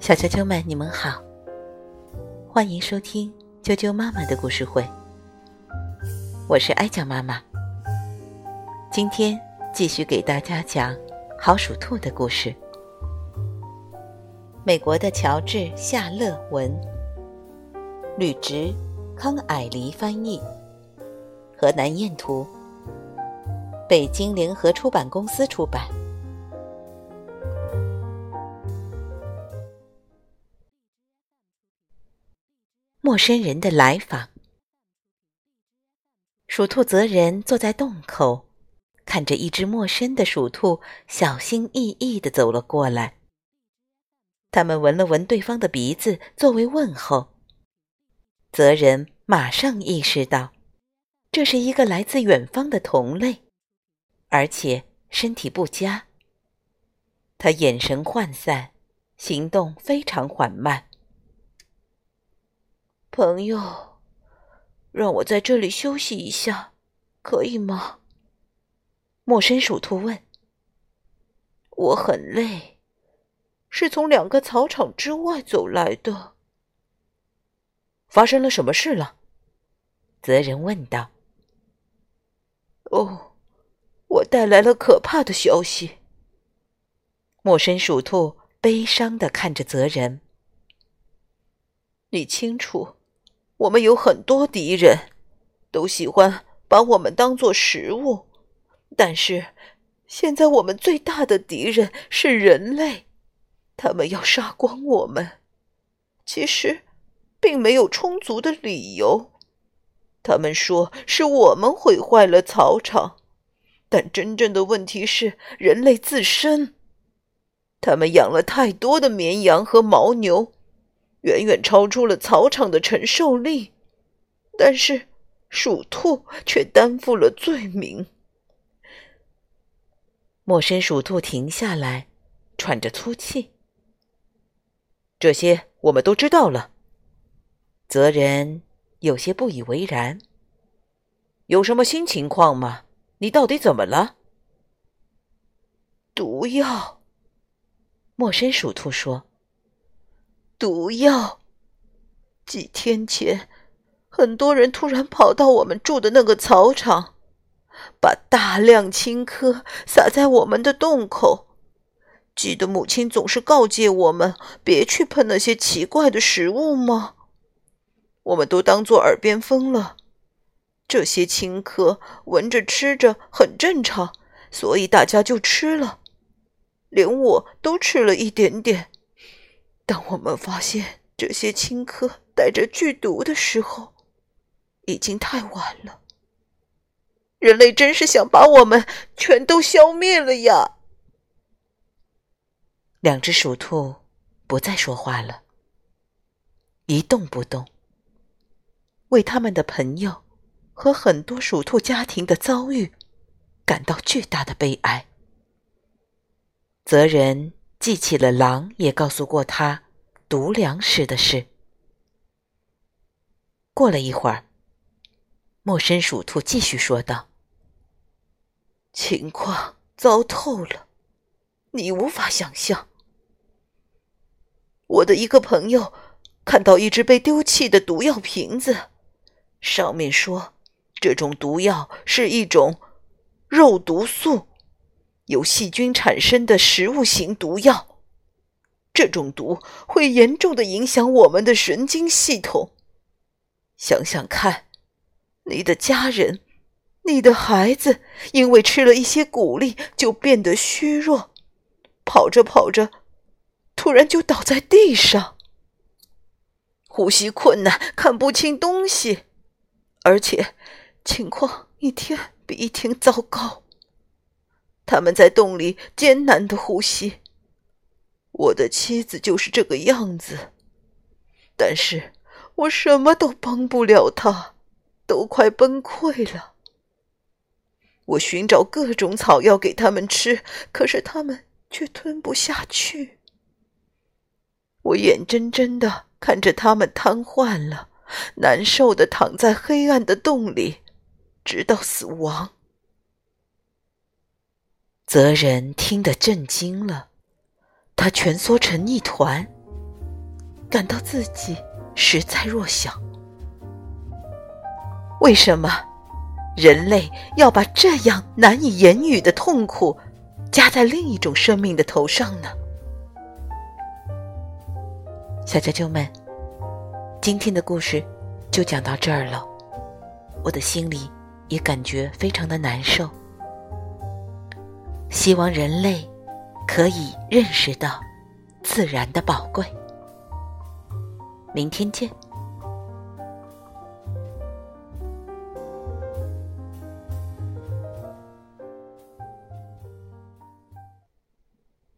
小啾啾们，你们好，欢迎收听啾啾妈妈的故事会。我是哀酱妈妈，今天继续给大家讲好鼠兔的故事。美国的乔治·夏勒文，吕植、康蔼黎翻译，河南燕图，北京联合出版公司出版。陌生人的来访。鼠兔泽人坐在洞口，看着一只陌生的鼠兔小心翼翼地走了过来。他们闻了闻对方的鼻子作为问候。泽人马上意识到，这是一个来自远方的同类，而且身体不佳。他眼神涣散，行动非常缓慢。朋友，让我在这里休息一下，可以吗？陌生鼠兔问。我很累，是从两个草场之外走来的。发生了什么事了？泽人问道。哦，我带来了可怕的消息。陌生鼠兔悲伤的看着泽人。你清楚。我们有很多敌人，都喜欢把我们当做食物。但是，现在我们最大的敌人是人类，他们要杀光我们。其实，并没有充足的理由。他们说是我们毁坏了草场，但真正的问题是人类自身。他们养了太多的绵羊和牦牛。远远超出了草场的承受力，但是鼠兔却担负了罪名。陌生鼠兔停下来，喘着粗气。这些我们都知道了。泽人有些不以为然。有什么新情况吗？你到底怎么了？毒药。陌生鼠兔说。毒药。几天前，很多人突然跑到我们住的那个草场，把大量青稞撒在我们的洞口。记得母亲总是告诫我们别去碰那些奇怪的食物吗？我们都当做耳边风了。这些青稞闻着吃着很正常，所以大家就吃了，连我都吃了一点点。当我们发现这些青稞带着剧毒的时候，已经太晚了。人类真是想把我们全都消灭了呀！两只鼠兔不再说话了，一动不动，为他们的朋友和很多鼠兔家庭的遭遇感到巨大的悲哀。责人。记起了狼也告诉过他毒粮食的事。过了一会儿，陌生鼠兔继续说道：“情况糟透了，你无法想象。我的一个朋友看到一只被丢弃的毒药瓶子，上面说这种毒药是一种肉毒素。”由细菌产生的食物型毒药，这种毒会严重的影响我们的神经系统。想想看，你的家人、你的孩子，因为吃了一些谷粒，就变得虚弱，跑着跑着，突然就倒在地上，呼吸困难，看不清东西，而且情况一天比一天糟糕。他们在洞里艰难的呼吸。我的妻子就是这个样子，但是我什么都帮不了她，都快崩溃了。我寻找各种草药给他们吃，可是他们却吞不下去。我眼睁睁的看着他们瘫痪了，难受的躺在黑暗的洞里，直到死亡。泽人听得震惊了，他蜷缩成一团，感到自己实在弱小。为什么人类要把这样难以言语的痛苦加在另一种生命的头上呢？小啾啾们，今天的故事就讲到这儿了，我的心里也感觉非常的难受。希望人类可以认识到自然的宝贵。明天见。